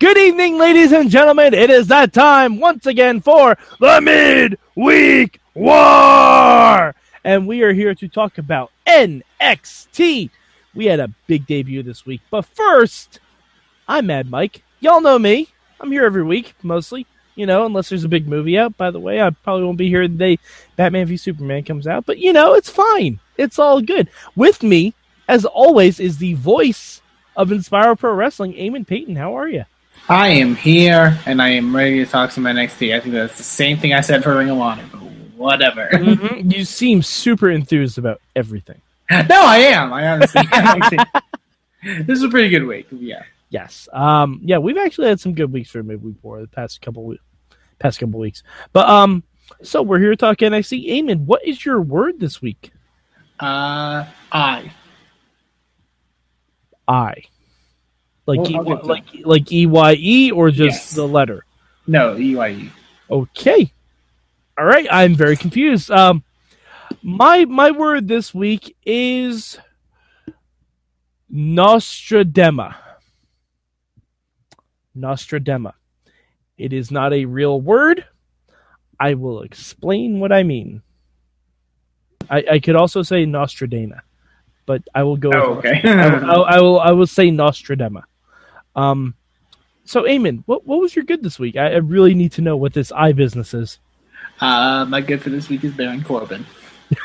Good evening, ladies and gentlemen. It is that time once again for the Midweek War. And we are here to talk about NXT. We had a big debut this week. But first, I'm Mad Mike. Y'all know me. I'm here every week, mostly. You know, unless there's a big movie out. By the way, I probably won't be here the day Batman v Superman comes out. But, you know, it's fine. It's all good. With me, as always, is the voice of Inspire Pro Wrestling, Eamon Paton. How are you? I am here and I am ready to talk some NXT. I think that's the same thing I said for Ring of Honor, but whatever. Mm-hmm. You seem super enthused about everything. no, I am. I honestly this is a pretty good week. Yeah. Yes. Um. Yeah, we've actually had some good weeks for midweek war the past couple weeks. Past couple weeks. But um. So we're here to talk NXT. Eamon, what is your word this week? Uh, I. I. Like Well, e- to like like E Y E or just Yes. the letter? No, E EYE. Okay. All right. I'm very confused. Um, my my word this week is Nostradema. Nostradema. It is not a real word. I will explain what I mean. I, I could also say Nostradena, but I will go. Oh, okay. I, will- I, will- I will. I will say Nostradema. Um. So, Eamon, what what was your good this week? I, I really need to know what this eye business is. uh, my good for this week is Baron Corbin.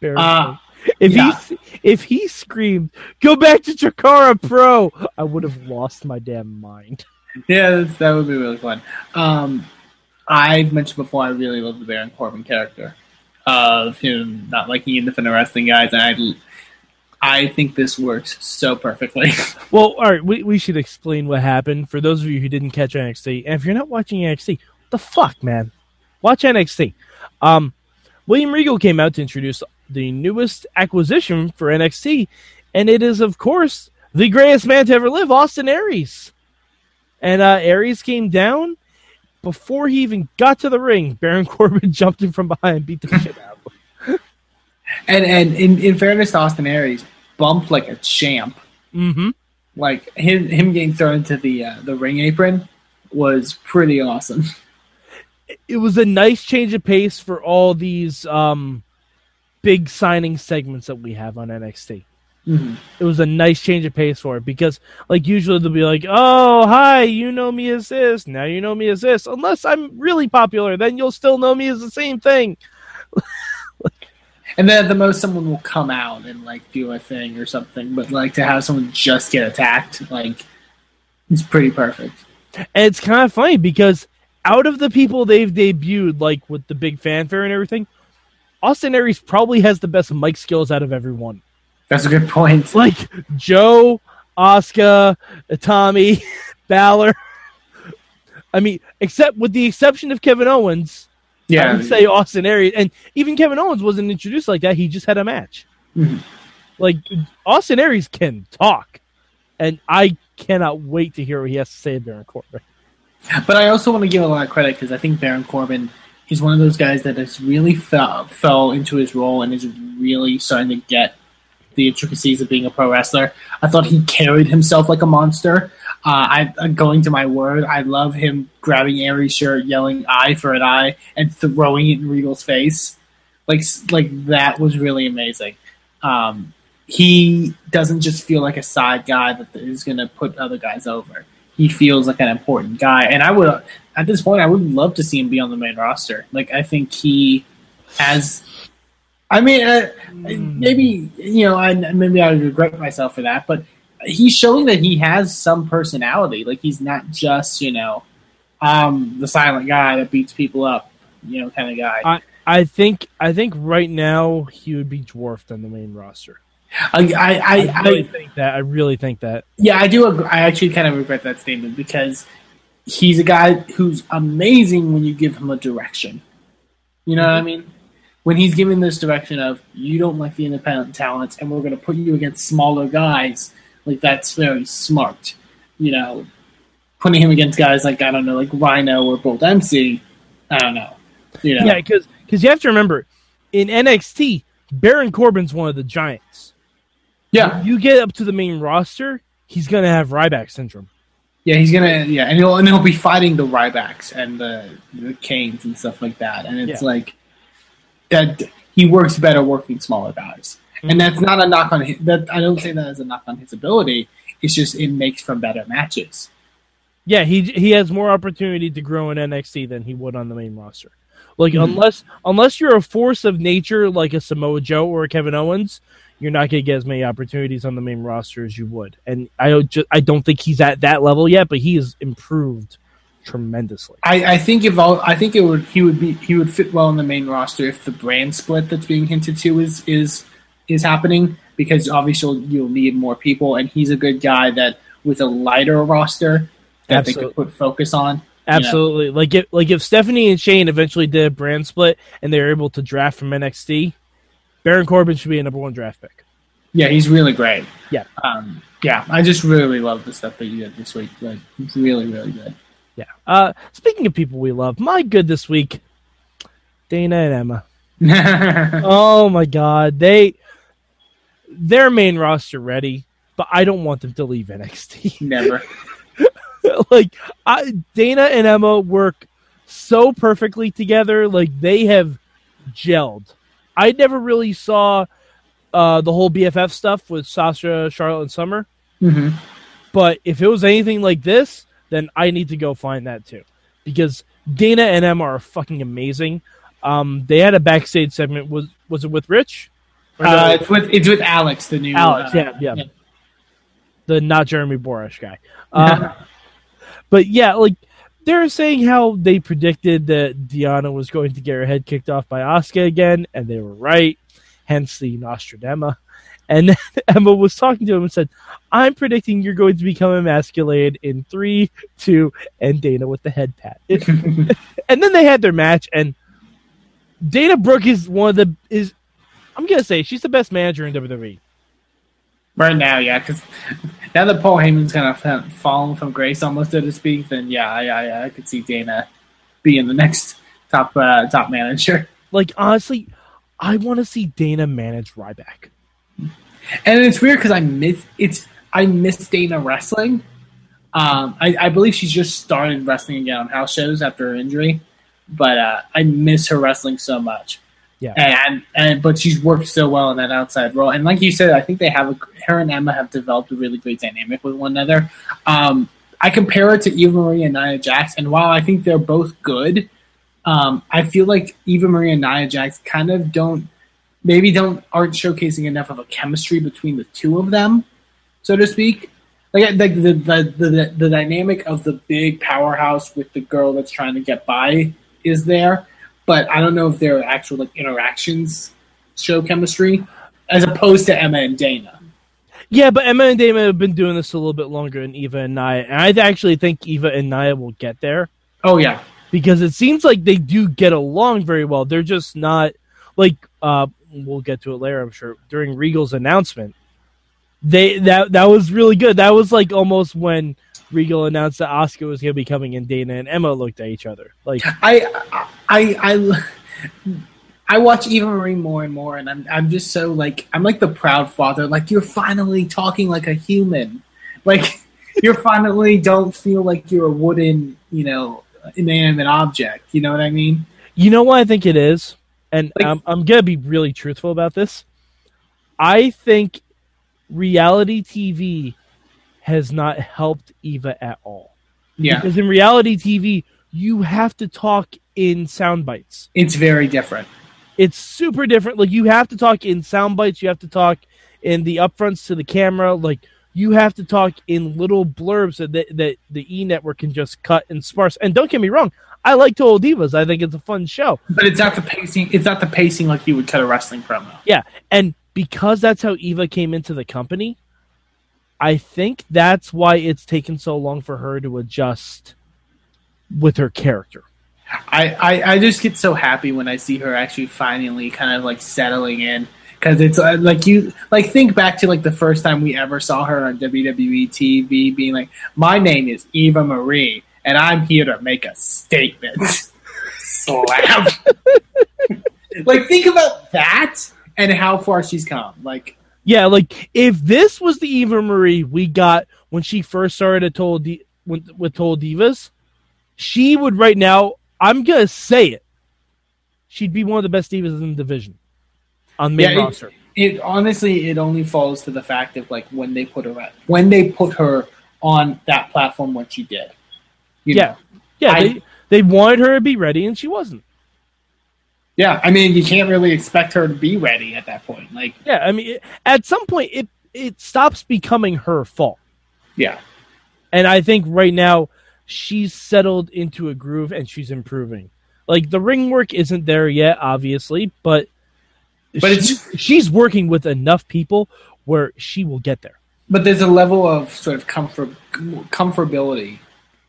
Baron Uh, if yeah. he if he screamed, "Go back to Chikara Pro," I would have lost my damn mind. Yeah, that's, that would be really fun. Um, I've mentioned before I really love the Baron Corbin character of him not liking independent wrestling guys, and I, I think this works so perfectly. Well, all right, we we should explain what happened for those of you who didn't catch NXT. And if you're not watching NXT, what the fuck, man? Watch NXT. Um, William Regal came out to introduce the newest acquisition for NXT, and it is, of course, the greatest man to ever live, Austin Aries. And uh, Aries came down before he even got to the ring. Baron Corbin jumped in from behind and beat the shit out of him. and and in, in fairness to Austin Aries, bumped like a champ. Mm-hmm. Like him him getting thrown into the uh, the ring apron was pretty awesome. it was a nice change of pace for all these um, big signing segments that we have on NXT. Mhm. It was a nice change of pace for it because, like, usually they'll be like, "Oh, hi, you know me as this. Now you know me as this." Unless I'm really popular, then you'll still know me as the same thing. And then at the most, someone will come out and like do a thing or something. But like to have someone just get attacked, like it's pretty perfect. And it's kind of funny because out of the people they've debuted, like with the big fanfare and everything, Austin Aries probably has the best mic skills out of everyone. That's a good point. like Joe, Asuka, Tommy, Balor. I mean, except with the exception of Kevin Owens, I Yeah, would say Austin Aries, and even Kevin Owens wasn't introduced like that. He just had a match. Mhm. Like Austin Aries can talk, and I cannot wait to hear what he has to say about Baron Corbin. But I also want to give a lot of credit because I think Baron Corbin is one of those guys that has really fell fell into his role and is really starting to get the intricacies of being a pro wrestler. I thought he carried himself like a monster. Uh, I, uh, going to my word, I love him grabbing Aries' shirt, yelling "eye for an eye" and throwing it in Regal's face. Like, like that was really amazing. Um, he doesn't just feel like a side guy that is going to put other guys over. He feels like an important guy, and I would, at this point, I would love to see him be on the main roster. Like, I think he, has. I mean, uh, maybe you know, I, maybe I regret myself for that, but he's showing that he has some personality. Like, he's not just you know, um, the silent guy that beats people up, you know, kind of guy. I I think I think right now he would be dwarfed on the main roster. I, I, I, I really I- think that. I really think that. yeah, I do. Agree. I actually kind of regret that statement because he's a guy who's amazing when you give him a direction. You know what I mean? When he's given this direction of you don't like the independent talents, and we're going to put you against smaller guys, like that's very smart. You know, putting him against guys like I don't know, like Rhino or Bull Dempsey. I don't know. You know, Yeah, because because you have to remember, in NXT, Baron Corbin's one of the giants. yeah, You get up to the main roster, he's gonna have Ryback syndrome. Yeah, he's gonna yeah, and he'll and he'll be fighting the Rybacks and the the Kanes and stuff like that, and it's Yeah. like that he works better working smaller guys, and that's not a knock on his, that. I don't say that as a knock on his ability. It's just it makes for better matches. Yeah, he he has more opportunity to grow in NXT than he would on the main roster. Like Mhm. unless unless you're a force of nature like a Samoa Joe or a Kevin Owens, you're not going to get as many opportunities on the main roster as you would. And I don't ju- I don't think he's at that level yet, but he has improved tremendously. I, I think if all, I think it would he would be he would fit well in the main roster if the brand split that's being hinted to is is is happening because obviously you'll need more people and he's a good guy that with a lighter roster that they could put focus on. Absolutely. Like if like if Stephanie and Shane eventually did a brand split and they were able to draft from NXT, Baron Corbin should be a number one draft pick. Yeah, he's really great. Yeah. Um, yeah, I just really love the stuff that you did this week. Like, really, really good. Yeah. Uh speaking of people we love, my good this week, Dana and Emma. Oh my god, they their main roster ready, but I don't want them to leave NXT. Never. like I, Dana and Emma work so perfectly together. Like they have gelled. I never really saw uh, the whole BFF stuff with Sasha, Charlotte, and Summer. hmm But if it was anything like this, then I need to go find that too, because Dana and Emma are fucking amazing. Um, they had a backstage segment. Was was it with Rich? Uh, it's with it's with Alex, the new Alex, uh, yeah, yeah. the not Jeremy Borash guy. Uh, but yeah, like they're saying how they predicted that Diana was going to get her head kicked off by Asuka again, and they were right. Hence the Nostradema. And then Emma was talking to him and said, "I'm predicting you're going to become emasculated in three, two, and Dana with the head pat." It- and then they had their match, and Dana Brooke is one of the is. I'm gonna say she's the best manager in. WWE. right now, yeah, because now that Paul Heyman's kind of fallen from grace, almost so to speak, then yeah, I I, I could see Dana being the next top uh, top manager. Like honestly, I want to see Dana manage Ryback. And it's weird because I miss it's I miss Dana wrestling. Um, I, I believe she's just started wrestling again on house shows after her injury, but uh, I miss her wrestling so much. Yeah. and and but she's worked so well in that outside role. And like you said, I think they have a, her and Emma have developed a really great dynamic with one another. Um, I compare her to Eva Marie and Nia Jax, and while I think they're both good, um, I feel like Eva Marie and Nia Jax kind of don't maybe don't aren't showcasing enough of a chemistry between the two of them, so to speak. Like, like the, the, the, the dynamic of the big powerhouse with the girl that's trying to get by is there, but I don't know if their actual like interactions show chemistry as opposed to Emma and Dana. Yeah, but Emma and Dana have been doing this a little bit longer than Eva and Nia, and I actually think Eva and Nia will get there Oh yeah, because it seems like they do get along very well. They're just not like uh, we'll get to it later, I'm sure. During Regal's announcement, they that that was really good. That was like almost when Regal announced that Asuka was going to be coming, and Dana and Emma looked at each other like, I I I I watch Eva Marie more and more, and I'm I'm just so like I'm like the proud father. Like you're finally talking like a human. Like you're finally don't feel like you're a wooden, you know, inanimate object. You know what I mean? You know what I think it is, and Like- I'm I'm gonna be really truthful about this. I think reality TV has not helped Eva at all Yeah, because in reality TV you have to talk in sound bites. it's very different. It's super different. Like you have to talk in sound bites. You have to talk in the upfronts to the camera. Like you have to talk in little blurbs that that, that the E Network can just cut and sparse. And don't get me wrong, I like Total Divas. I think it's a fun show. But it's not the pacing. It's not the pacing like you would cut a wrestling promo. Yeah, and because that's how Eva came into the company, I think that's why it's taken so long for her to adjust with her character. I, I, I just get so happy when I see her actually finally kind of like settling in because it's uh, like you like think back to like the first time we ever saw her on WWE TV being like my name is Eva Marie and I'm here to make a statement. Slap. like think about that and how far she's come. Like Yeah, like if this was the Eva Marie we got when she first started at Total Di- with, with Total Divas, she would right now. I'm gonna say it. She'd be one of the best divas in the division on main Yeah, it- roster. it honestly it only falls to the fact of like when they put her at when they put her on that platform when she did. Yeah. know? Yeah, I- they, they wanted her to be ready, and she wasn't. Yeah, I mean, you can't really expect her to be ready at that point. Like, Yeah, I mean, at some point, it it stops becoming her fault, yeah, and I think right now she's settled into a groove and she's improving. Like the ring work isn't there yet, obviously, but But she- it's- she's working with enough people where she will get there. but there's a level of sort of comfort comfortability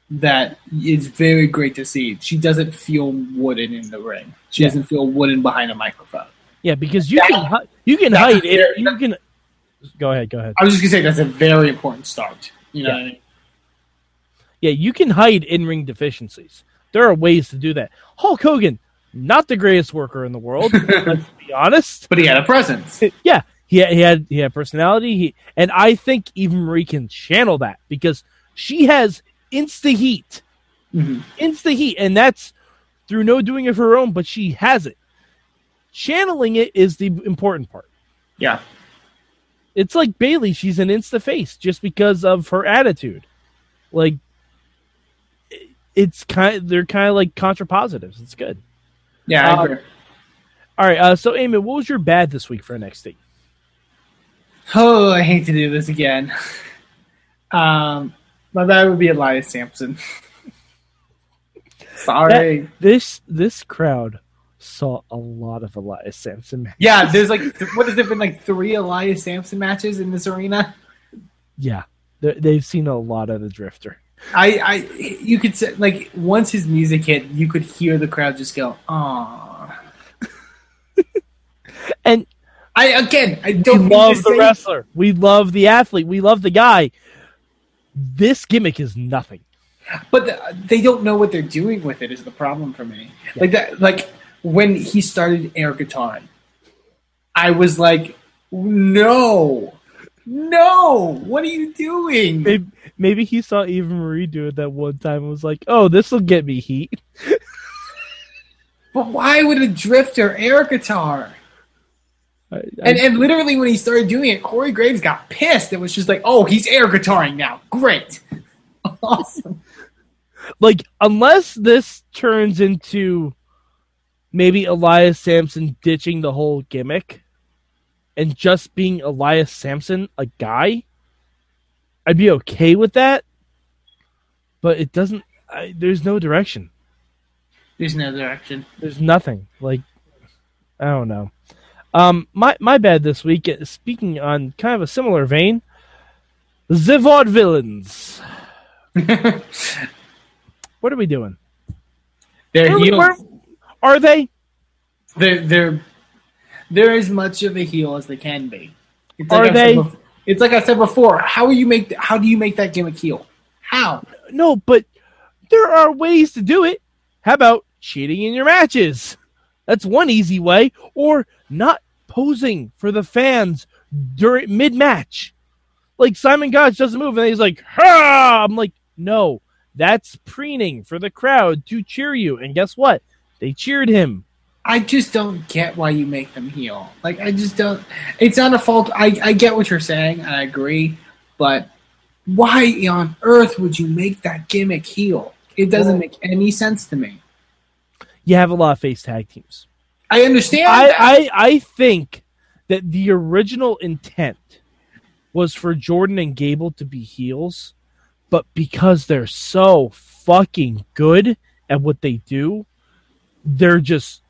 that is very great to see. She doesn't feel wooden in the ring. She Yeah. doesn't feel wooden behind a microphone. Yeah, because you That- can you can hide it. You can go ahead. Go ahead. I was just gonna say that's a very important start. You know Yeah. what I mean? Yeah, you can hide in ring deficiencies. There are ways to do that. Hulk Hogan, not the greatest worker in the world. let's be honest. But he had a presence. Yeah, he had, he had he had personality. He and I think Eva Marie can channel that because she has insta heat, Mhm. insta heat, and that's through no doing of her own, but she has it. Channeling it is the important part. Yeah, It's like Bayley; she's an insta face just because of her attitude. Like it's kind, they're kind of like contrapositives. It's good. yeah, I Um, agree. All right, uh, so Eamon, what was your bad this week for NXT? Oh, I hate to do this again. Um, my bad would be Elias Samson. Sorry. This this crowd saw a lot of Elias Samson. matches. yeah, there's like what has there been like three Elias Samson matches in this arena? yeah, they- they've seen a lot of the Drifter. I, I, you could say like once his music hit, you could hear the crowd just go, "Aww." And I again, I don't love the say- wrestler. We love the athlete. We love the guy. This gimmick is nothing. But the, they don't know what they're doing with it. Is the problem for me? Like that, like when he started air guitar, I was like, "No, no, what are you doing?" Maybe, maybe he saw Eva Marie do it that one time and was like, "Oh, this will get me heat." But why would a drifter air guitar? I, I- And, and literally, when he started doing it, Corey Graves got pissed. It was just like, "Oh, he's air guitaring now. Great, awesome." Like unless this turns into maybe Elias Samson ditching the whole gimmick and just being Elias Samson a guy, I'd be okay with that. But it doesn't. I, there's no direction. There's no direction. There's nothing. Like I don't know. Um, my my bad this week. uh, Speaking on kind of a similar vein, the Vaudevillains. What are we doing? they're heels. are they? They're they're they're as much of a heel as they can be. It's Are I they? it's like I said before. How you make how do you make that gimmick heel? How? No, but there are ways to do it. How about cheating in your matches? That's one easy way. Or not posing for the fans during mid match. Like Simon Gotch doesn't move and he's like, ha! I'm like, no, that's preening for the crowd to cheer you. And guess what? They cheered him. I just don't get why you make them heel. Like I just don't. It's not a fault. I I get what you're saying. I agree, but why on earth would you make that gimmick heel? It doesn't make any sense to me. You have a lot of face tag teams. I understand. I. I, I think that the original intent was for Jordan and Gable to be heels, but because they're so fucking good at what they do, they're just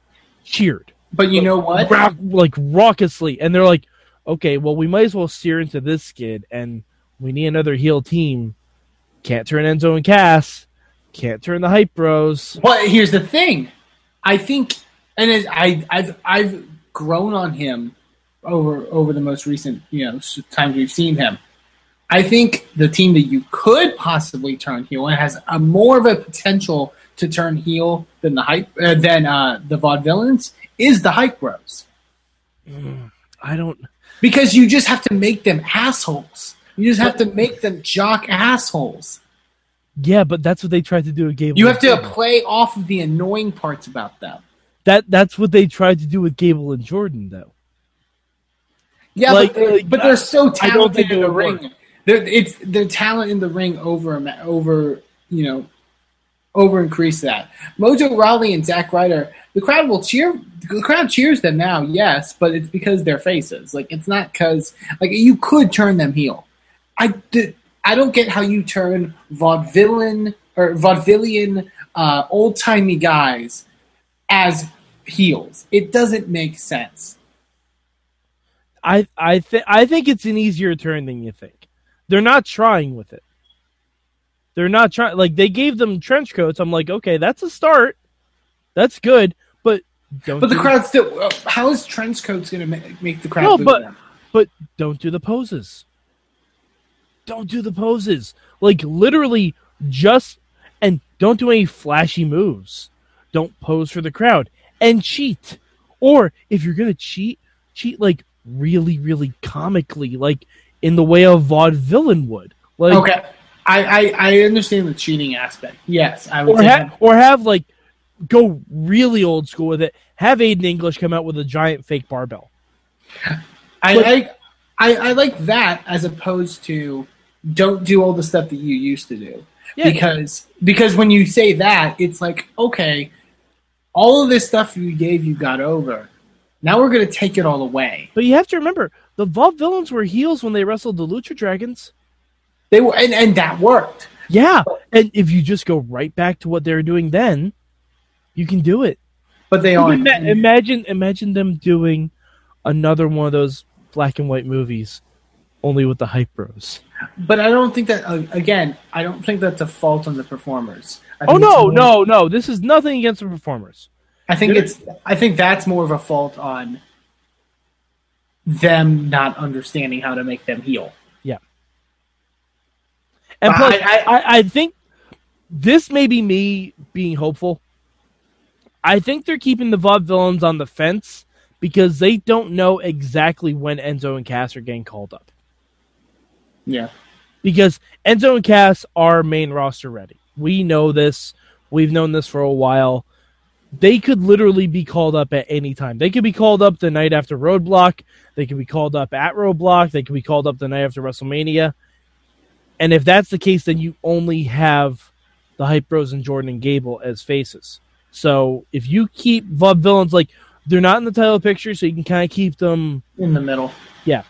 cheered. but you know what? Rock, like raucously, and they're like, okay, well, we might as well steer into this skid, and we need another heel team. Can't turn Enzo and Cass. Can't turn the hype bros. Well, here's the thing. I think, and I, I've, I've grown on him over over the most recent, you know, times we've seen him. I think the team that you could possibly turn heel and has a more of a potential to turn heel than the hype uh, than uh, the vaudevillains is the hype bros. I don't. Because you just have to make them assholes. You just have to make them jock assholes. Yeah, but that's what they tried to do with Gable. You have to Jordan. play off of the annoying parts about them. That that's what they tried to do with Gable and Jordan, though. Yeah, Like- but, they're, like, but they're so I don't talented in the ring. work. It's their talent in the ring over over you know over increase that. Mojo Rawley and Zack Ryder, the crowd will cheer. The crowd cheers them now, yes, but it's because they're faces. Like it's not because like you could turn them heel. I did, I don't get how you turn vaudevillain or vaudevillian uh, old timey guys as heels. It doesn't make sense. I I think I think it's an easier turn than you think. They're not trying with it. They're not trying. Like they gave them trench coats. I'm like, okay, that's a start. That's good, but don't. But the crowd still. How is trench coats going to make, make the crowd? No, but- them? but don't do the poses. Don't do the poses. Like literally, just and don't do any flashy moves. Don't pose for the crowd and cheat. Or if you're gonna cheat, cheat like really, really comically, like in the way a vaudevillain would. Like okay, I, I I understand the cheating aspect. Yes, I would or say. have or have like go really old school with it. Have Aiden English come out with a giant fake barbell. I, but- I I I like that as opposed to don't do all the stuff that you used to do. Yeah, because because when you say that, it's like okay, all of this stuff you gave you got over. Now we're gonna take it all away. but you have to remember the vaudevillains were heels when they wrestled the Lucha Dragons. They were and, and that worked. Yeah, and if you just go right back to what they were doing then, you can do it. But they aren't. Ima- imagine, imagine them doing another one of those black and white movies, only with the hype bros. But I don't think that uh, again. I don't think that's a fault on the performers. I Oh no, more- no, no! This is nothing against the performers. I think You're- it's. I think that's more of a fault on them not understanding how to make them heal. Yeah. And plus, I- I, I, think this may be me being hopeful. I think they're keeping the vaudevillains on the fence because they don't know exactly when Enzo and Cass are getting called up. Yeah. because Enzo and Cass are main roster ready. We know this. We've known this for a while. They could literally be called up at any time. They could be called up the night after Roadblock. They could be called up at Roadblock. They could be called up the night after WrestleMania. And if that's the case, then you only have the Hype Bros and Jordan and Gable as faces. So if you keep Vaudevillains like, they're not in the title picture, so you can kind of keep them. in the middle. Yeah.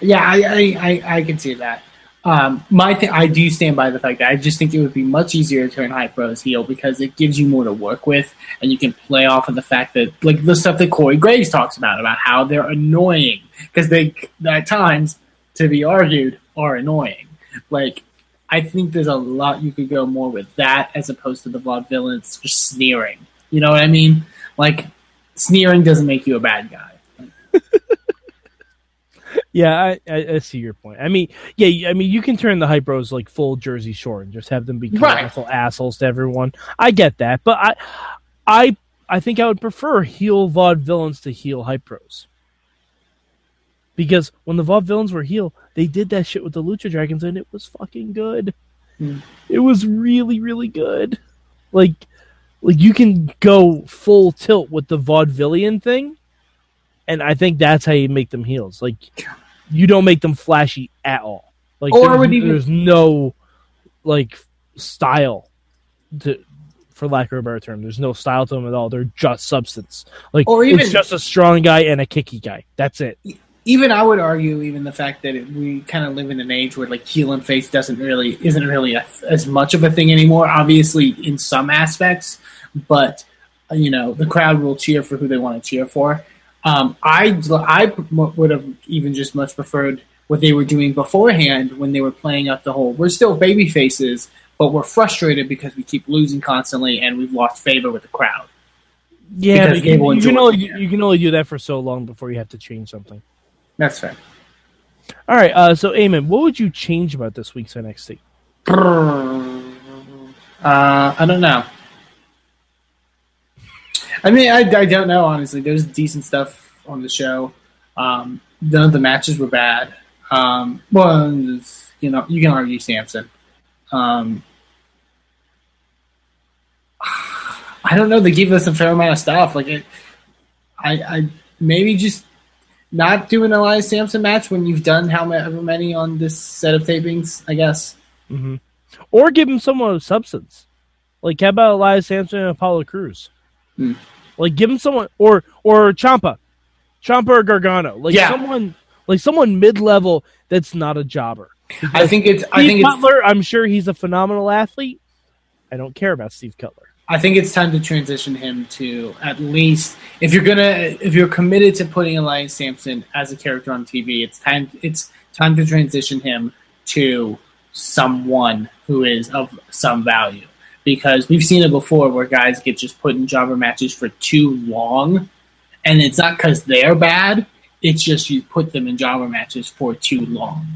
Yeah, I I, I, I can see that. Um, my th- I do stand by the fact that I just think it would be much easier to turn Hype Bros heel because it gives you more to work with, and you can play off of the fact that like the stuff that Corey Graves talks about about how they're annoying because they at times to be argued are annoying. Like I think there's a lot you could go more with that as opposed to the vaudevillains just sneering. You know what I mean? Like sneering doesn't make you a bad guy. Yeah, I, I, I see your point. I mean, yeah, I mean, you can turn the hype bros like full Jersey Shore and just have them be Right. colossal assholes to everyone. I get that, but I, I, I think I would prefer heel vaude villains to heel hype bros. Because when the vaude villains were heel, they did that shit with the Lucha Dragons, and it was fucking good. Hmm. It was really, really good. Like, like you can go full tilt with the vaudevillian thing, and I think that's how you make them heels. Like, you don't make them flashy at all. Like, Or there's, even- there's no like style to, for lack of a better term. There's no style to them at all. They're just substance. Like, Or even- it's just a strong guy and a kicky guy. That's it. even I would argue even the fact that it, we kind of live in an age where like heel and face doesn't really isn't really a, as much of a thing anymore. Obviously, in some aspects, but you know the crowd will cheer for who they want to cheer for. Um, I I would have even just much preferred what they were doing beforehand when they were playing up the whole. We're still baby faces, but we're frustrated because we keep losing constantly and we've lost favor with the crowd. Yeah, you, Gable you can only you can only do that for so long before you have to change something. That's fair. All right, uh, so Eamon, what would you change about this week's NXT? Uh, I don't know. I mean, I, I don't know, honestly. There's decent stuff on the show. Um, none of the matches were bad. Um, well, you know, you can argue Samson. Um, I don't know. They gave us a fair amount of stuff. Like, it, I, I maybe just not do an Elias Samson match when you've done however many on this set of tapings. I guess. hmm Or give him someone of substance, like how about Elias Samson and Apollo Crews? Hmm. Like give him someone, or or Ciampa, Ciampa or Gargano, like Yeah. someone like someone mid level that's not a jobber. I think it's. I Steve think it's. Cutler, I'm sure he's a phenomenal athlete. I don't care about Steve Cutler. I think it's time to transition him to at least if you're gonna if you're committed to putting Elias Samson as a character on TV, it's time it's time to transition him to someone who is of some value. Because we've seen it before where guys get just put in jobber matches for too long and it's not because they're bad, it's just you put them in jobber matches for too long.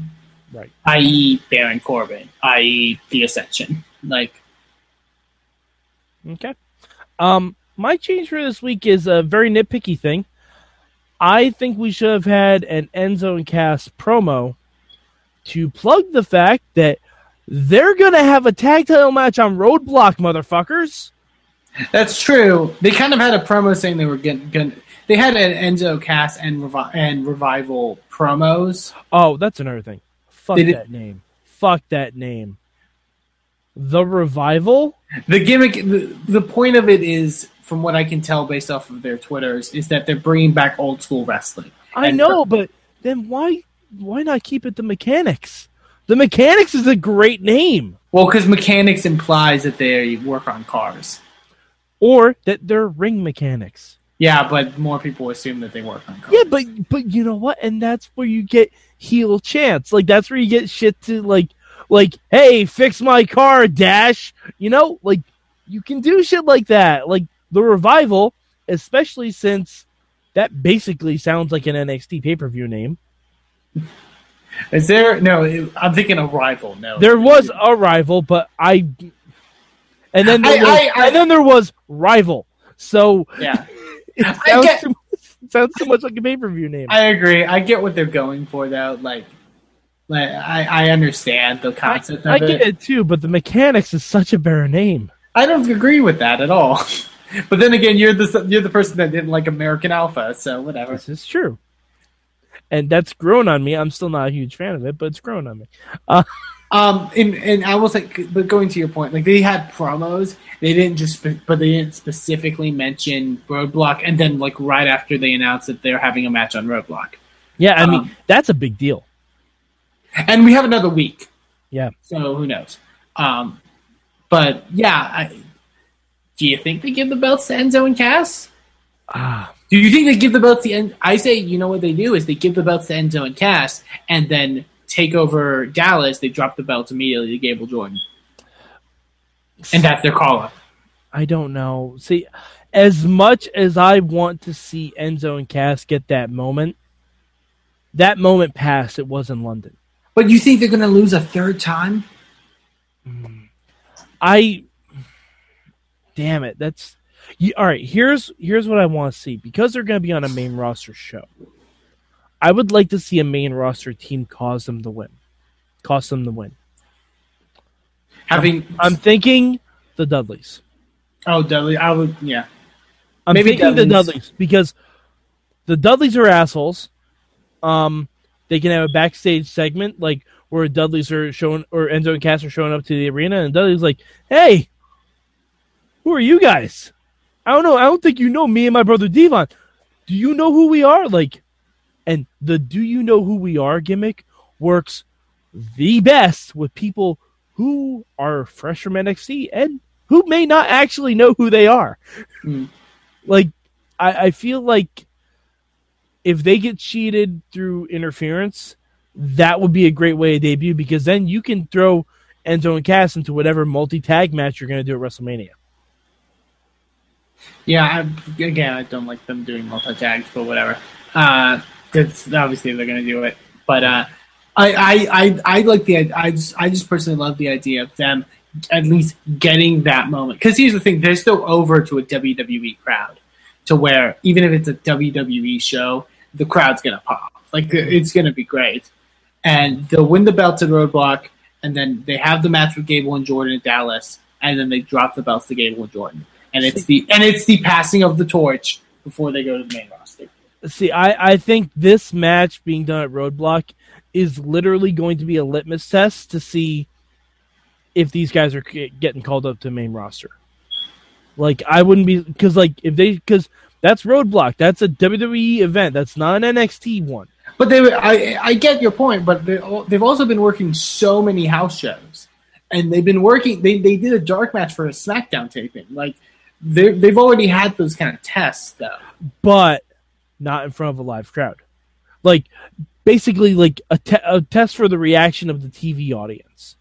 Right. I.e. Baron Corbin, i.e. the Ascension. Like Okay. Um, my change for this week is a very nitpicky thing. I think we should have had an Enzo and Cass promo to plug the fact that they're gonna have a tag title match on Roadblock, motherfuckers. That's true. They kind of had a promo saying they were getting. Gonna, they had an Enzo Cass and Revi- and Revival promos. Oh, that's another thing. Fuck They did- that name. Fuck that name. The revival. The gimmick, the, the point of it is, from what I can tell based off of their twitters, is that they're bringing back old school wrestling. I And- know, but then why why not keep it the mechanics? The mechanics is a great name. Well, because mechanics implies that they work on cars. Or that they're ring mechanics. Yeah, but more people assume that they work on cars. Yeah, but but you know what? And that's where you get heel chance. Like that's where you get shit to like like hey, fix my car, dash. You know, like you can do shit like that. Like the revival, especially since that basically sounds like an NXT pay per view name. Is there? No, I'm thinking of rival. No, There was a rival, but I and then there I- was, I- I- and then there was rival. So Yeah, it I sounds, get- too, it sounds too much like a pay per view name. I agree. I get what they're going for, though. Like, like I, I understand the concept I of get it. it too, but the mechanics is such a bare name. I don't agree with that at all. But then again, you're the you're the person that didn't like American Alpha, so whatever. This is true. And that's grown on me. I'm still not a huge fan of it, but it's grown on me. Um, and and I was like, but going to your point, like they had promos, they didn't just, spe- but they didn't specifically mention Roadblock, and then like right after they announced that they're having a match on Roadblock, Yeah, I mean, Um, that's a big deal. and we have another week, Yeah. so who knows? Um, but yeah, I, do you think they give the belts to Enzo and Cass? Ah, Do you think they give the belts to end? I say, you know what they do is they give the belts to Enzo and Cass, and then take over Dallas. They drop the belts immediately to Gable Jordan, and that's their call up. I don't know. See, as much as I want to see Enzo and Cass get that moment, that moment passed. It was in London. But you think they're going to lose a third time? Mm. I damn it. That's you, all right. Here's here's what I want to see because they're going to be on a main roster show. I would like to see a main roster team cause them to win, cost them the win. Having I'm thinking the Dudleys. oh Dudley, I would yeah. I'm Maybe thinking the Dudleys. Dudleys because the Dudleys are assholes. Um, they can have a backstage segment like where Dudleys are showing or Enzo and Cass are showing up to the arena, and Dudley's like, "Hey, who are you guys? I don't know. I don't think you know me and my brother Devon. Do you know who we are? Like, and the "Do you know who we are" gimmick works the best with people who are fresh from NXT and who may not actually know who they are Hmm. like I, I feel like if they get cheated through interference, that would be a great way to debut because then you can throw Enzo and Cass into whatever multi tag match you're going to do at WrestleMania. Yeah, I, again, I don't like them doing multi tags, but whatever. Uh, it's obviously they're to do it, but uh, I, I, I, I like the I just I just personally love the idea of them at least getting that moment. Because here's the thing: they're still over to a WWE crowd, to where even if it's a WWE show, the crowd's gonna pop. Like it's gonna be great, and they'll win the belts at Roadblock, and then they have the match with Gable and Jordan at Dallas, and then they drop the belts to Gable and Jordan, and it's the and it's the passing of the torch before they go to the main roster. See, I, I think this match being done at Roadblock is literally going to be a litmus test to see if these guys are getting called up to main roster. Like I wouldn't be because like if they because that's Roadblock, that's a WWE event, that's not an NXT one. But they, I, I get your point, but they, they've also been working so many house shows, and they've been working. They, they did a dark match for a SmackDown taping. Like they they've already had those kind of tests though, but not in front of a live crowd. Like basically like a, te- a test for the reaction of the TV audience,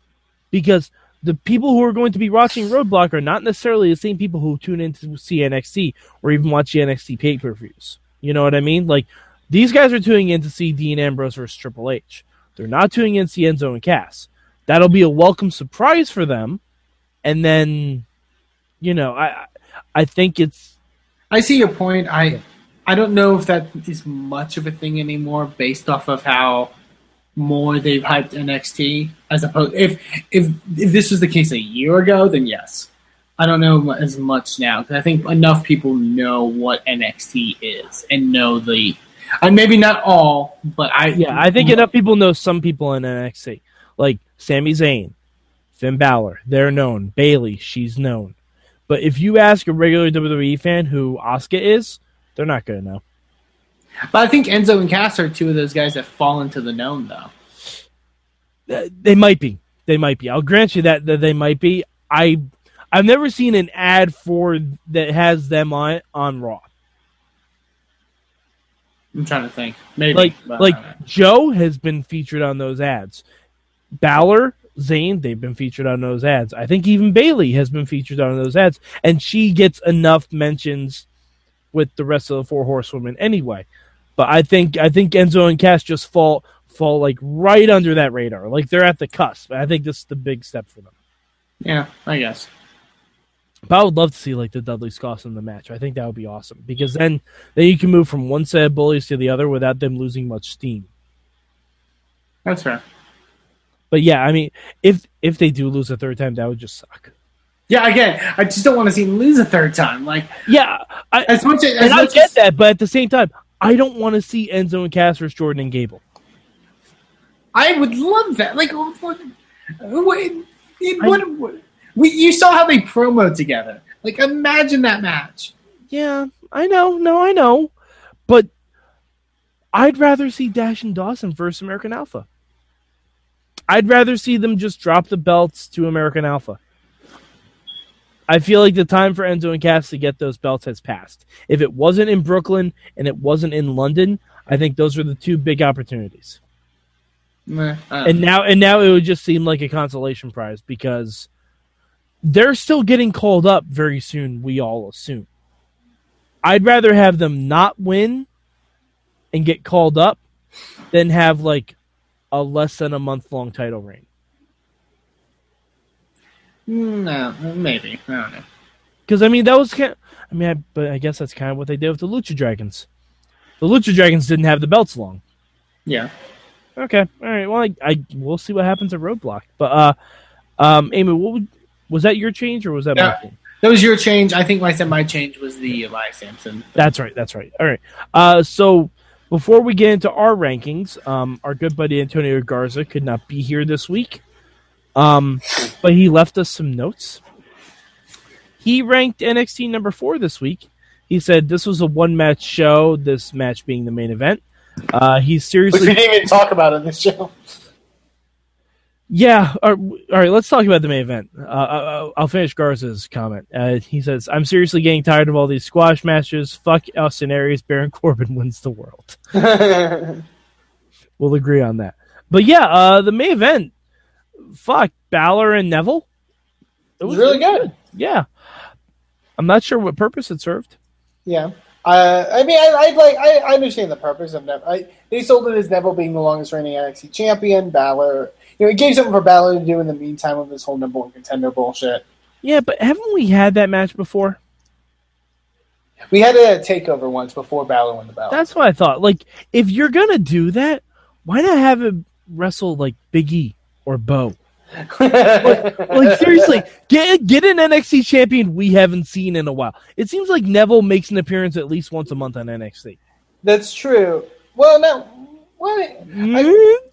because the people who are going to be watching Roadblock are not necessarily the same people who tune in to see NXT or even watch the NXT pay per views. You know what I mean? Like these guys are tuning in to see Dean Ambrose versus Triple H. They're not tuning in to see Enzo and Cass. That'll be a welcome surprise for them. And then, you know, I I think it's. I see your point. I I don't know if that is much of a thing anymore, based off of how more they've hyped NXT as opposed if if if this was the case a year ago, then yes. I don't know as much now because I think enough people know what NXT is and know the, and maybe not all, but I yeah I think enough people know some people in NXT like Sami Zayn, Finn Balor, they're known. Bayley, she's known. But if you ask a regular WWE fan who Asuka is, they're not going to know. But I think Enzo and Cass are two of those guys that fall into the known, though. Uh, they might be. They might be. I'll grant you that, that they might be. I I've never seen an ad for that has them on on Raw. I'm trying to think. Maybe like like Joe has been featured on those ads. Balor, Zayn, they've been featured on those ads. I think even Bayley has been featured on those ads, and she gets enough mentions with the rest of the four horsewomen anyway. But I think I think Enzo and Cass just fall fall like right under that radar. Like they're at the cusp. I think this is the big step for them. Yeah, I guess. But I would love to see like the Dudley Scots in the match. I think that would be awesome because then then you can move from one set of bullies to the other without them losing much steam. That's fair. But yeah, I mean, if if they do lose a third time, that would just suck. Yeah, again, I just don't want to see him lose a third time. Like, yeah, I, as much as, much I get as, that, but at the same time, I don't want to see Enzo and Cass versus Jordan and Gable. I would love that. Like, what, what, what we, you saw how they promo together. Like, imagine that match. Yeah, I know. No, I know. But I'd rather see Dash and Dawson versus American Alpha. I'd rather see them just drop the belts to American Alpha. I feel like the time for Enzo and Cass to get those belts has passed. If it wasn't in Brooklyn and it wasn't in London, I think those were the two big opportunities. Nah, and now and now it would just seem like a consolation prize because they're still getting called up very soon, we all assume. I'd rather have them not win and get called up than have like a less than a month long title reign. No, maybe I don't know. Because I mean, that was kind. Of, I mean, I, but I guess that's kind of what they did with the Lucha Dragons. The Lucha Dragons didn't have the belts long. Yeah. Okay. All right. Well, I, I we'll see what happens at Roadblock. But uh, um, Amy, what would was that your change or was that yeah, my That was your change. I think I said my change was the Elias Samson. That's right. That's right. All right. Uh, so before we get into our rankings, um, our good buddy Antonio Garza could not be here this week. Um, but he left us some notes. He ranked NXT number four this week. He said this was a one match show, this match being the main event. Uh, he seriously. We didn't even talk about it in this show. Yeah. All right. Let's talk about the main event. Uh, I'll, I'll finish Garza's comment. Uh, he says, "I'm seriously getting tired of all these squash matches. Fuck Austin Aries. Baron Corbin wins the world." we'll agree on that. But yeah, uh, the main event. Fuck Balor and Neville. It was, really good. good. Yeah. I'm not sure what purpose it served. Yeah. Uh, I mean, I, I like I, I, understand the purpose of Neville. I, they sold it as Neville being the longest reigning NXT champion. Balor, you know, it gave something for Balor to do in the meantime of this whole number one contender bullshit. Yeah, but haven't we had that match before? We had a takeover once before Balor won the belt. That's what I thought. Like, if you're gonna do that, why not have him wrestle like Big E or Bo? like, like, seriously, get get an NXT champion we haven't seen in a while. It seems like Neville makes an appearance at least once a month on NXT. That's true. Well, now, what? Mm-hmm. I,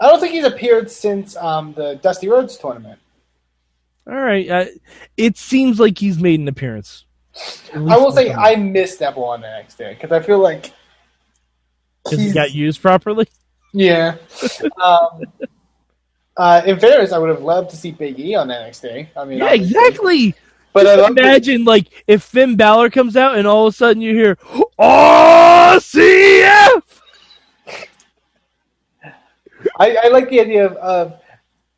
I, don't think he's appeared since um, the Dusty Rhodes tournament. All right, uh, it seems like he's made an appearance. I will say I missed miss Neville next day because I feel like he got used properly. Yeah. um, uh, in fairness, I would have loved to see Big E on NXT. I mean, yeah, obviously. exactly. But I imagine like if Finn Balor comes out and all of a sudden you hear "OCF." I, I like the idea of, of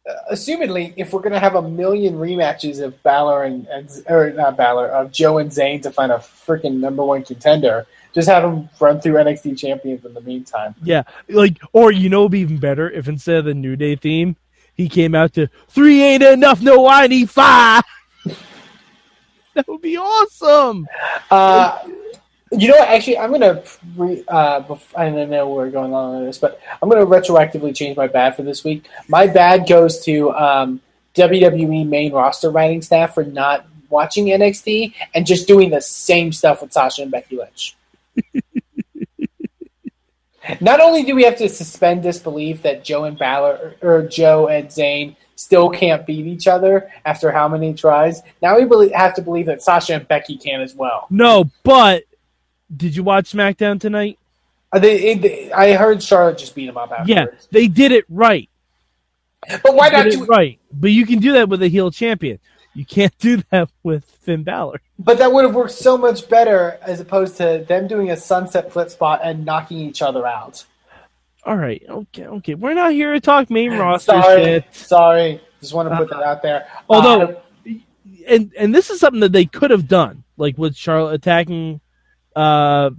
uh, assumedly, if we're going to have a million rematches of Balor and, and or not Balor of Joe and Zayn to find a freaking number one contender, just have them run through NXT champions in the meantime. Yeah, like or you know, it'd be even better if instead of the New Day theme, he came out to three ain't enough, no I need five. that would be awesome. Uh, you know what? Actually, I'm gonna. Re, uh, I don't know where we're going on with this, but I'm gonna retroactively change my bad for this week. My bad goes to um, WWE main roster writing staff for not watching NXT and just doing the same stuff with Sasha and Becky Lynch. Not only do we have to suspend disbelief that Joe and Balor or Joe and Zayn still can't beat each other after how many tries, now we have to believe that Sasha and Becky can as well. No, but did you watch SmackDown tonight? Uh, they, they, I heard Charlotte just beat him up afterwards. Yeah, they did it right. But why not do it right? But you can do that with a heel champion. You can't do that with Finn Balor. But that would have worked so much better as opposed to them doing a sunset flip spot and knocking each other out. All right, okay, okay. We're not here to talk main roster sorry, shit. Sorry, just want to put uh, that out there. Although, uh, and and this is something that they could have done, like with Charlotte attacking uh,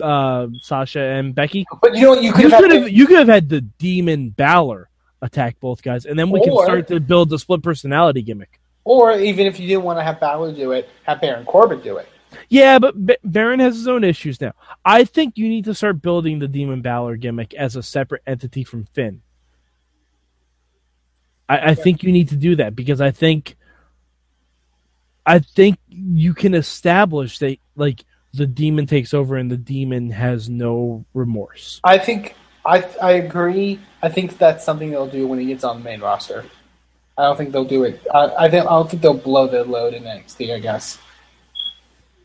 uh, Sasha and Becky. But you know, you could you have, you could have had the Demon Balor attack both guys, and then we or, can start to build the split personality gimmick. Or even if you didn't want to have Balor do it, have Baron Corbin do it. Yeah, but B- Baron has his own issues now. I think you need to start building the Demon Balor gimmick as a separate entity from Finn. I, I think you need to do that because I think I think you can establish that like the demon takes over and the demon has no remorse. I think I I agree. I think that's something they'll do when he gets on the main roster. I don't think they'll do it. I, I think I don't think they'll blow their load in NXT. I guess.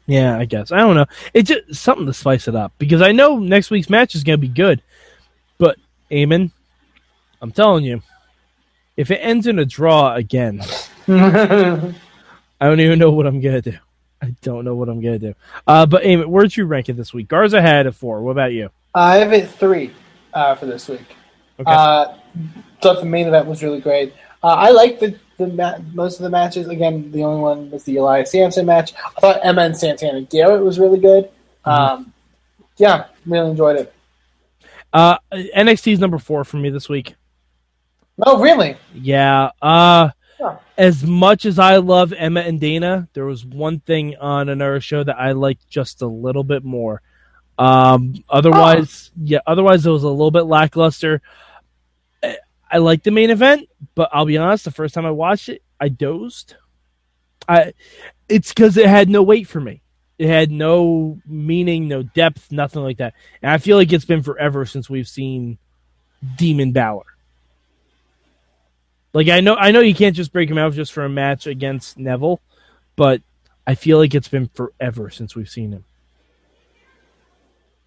Yeah, I guess I don't know. It's just something to spice it up because I know next week's match is going to be good, but Eamon, I'm telling you, if it ends in a draw again, I don't even know what I'm going to do. I don't know what I'm going to do. Uh, but Eamon, where'd you rank it this week? Garza had it four. What about you? I have it three uh, for this week. Okay. Uh, thought the main event was really great. Uh, I like the, the ma- most of the matches. Again, the only one was the Elias Samson match. I thought Emma and Santana Garrett was really good. Mm-hmm. Um, yeah, really enjoyed it. Uh, NXT is number four for me this week. Oh, really? Yeah. Uh, As much as I love Emma and Dana, there was one thing on another show that I liked just a little bit more. Um, otherwise, oh. yeah. Otherwise, it was a little bit lackluster. I like the main event, but I'll be honest, the first time I watched it, I dozed. I it's because it had no weight for me. It had no meaning, no depth, nothing like that. And I feel like it's been forever since we've seen Demon Balor. Like I know I know you can't just break him out just for a match against Neville, but I feel like it's been forever since we've seen him.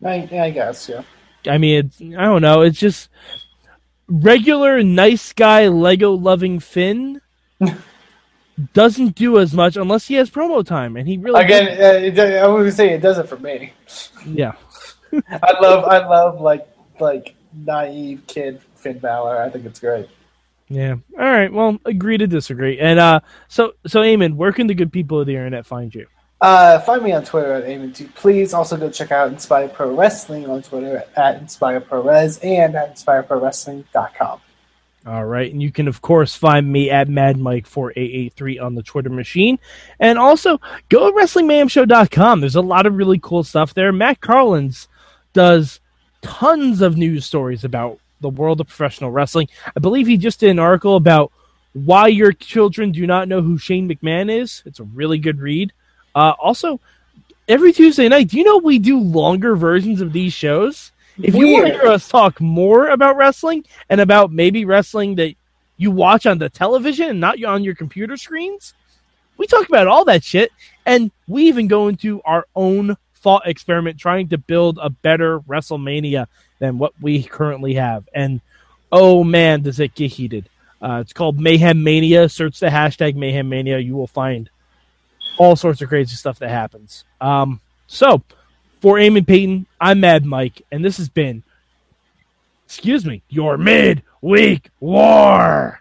I, I guess, yeah. I mean, it's, I don't know. It's just regular nice guy Lego loving Finn doesn't do as much unless he has promo time, and he really Again, uh, it, I would say it does it for me. yeah. I love, I love like like naive kid Finn Balor. I think it's great. Yeah. All right. Well, agree to disagree. And uh, so so Eamon, where can the good people of the internet find you? Uh, find me on Twitter at Eamon2. Please also go check out Inspire Pro Wrestling on Twitter at Inspire Pro Wres and at InspireProWrestling.com. All right, and you can of course find me at MadMike4883 on the Twitter machine, and also go to WrestlingMayhemShow.com. There's a lot of really cool stuff there. Matt Carlins does tons of news stories about the world of professional wrestling. I believe he just did an article about why your children do not know who Shane McMahon is. It's a really good read. Uh, also, every Tuesday night, do you know we do longer versions of these shows? If you want to hear us talk more about wrestling and about maybe wrestling that you watch on the television and not on your computer screens, we talk about all that shit. And we even go into our own thought experiment trying to build a better WrestleMania than what we currently have. And oh man, does it get heated. Uh, it's called Mayhem Mania. Search the hashtag Mayhem Mania. You will find all sorts of crazy stuff that happens. Um, so, for Eamon Paton, I'm Mad Mike, and this has been, excuse me, your mid-week war.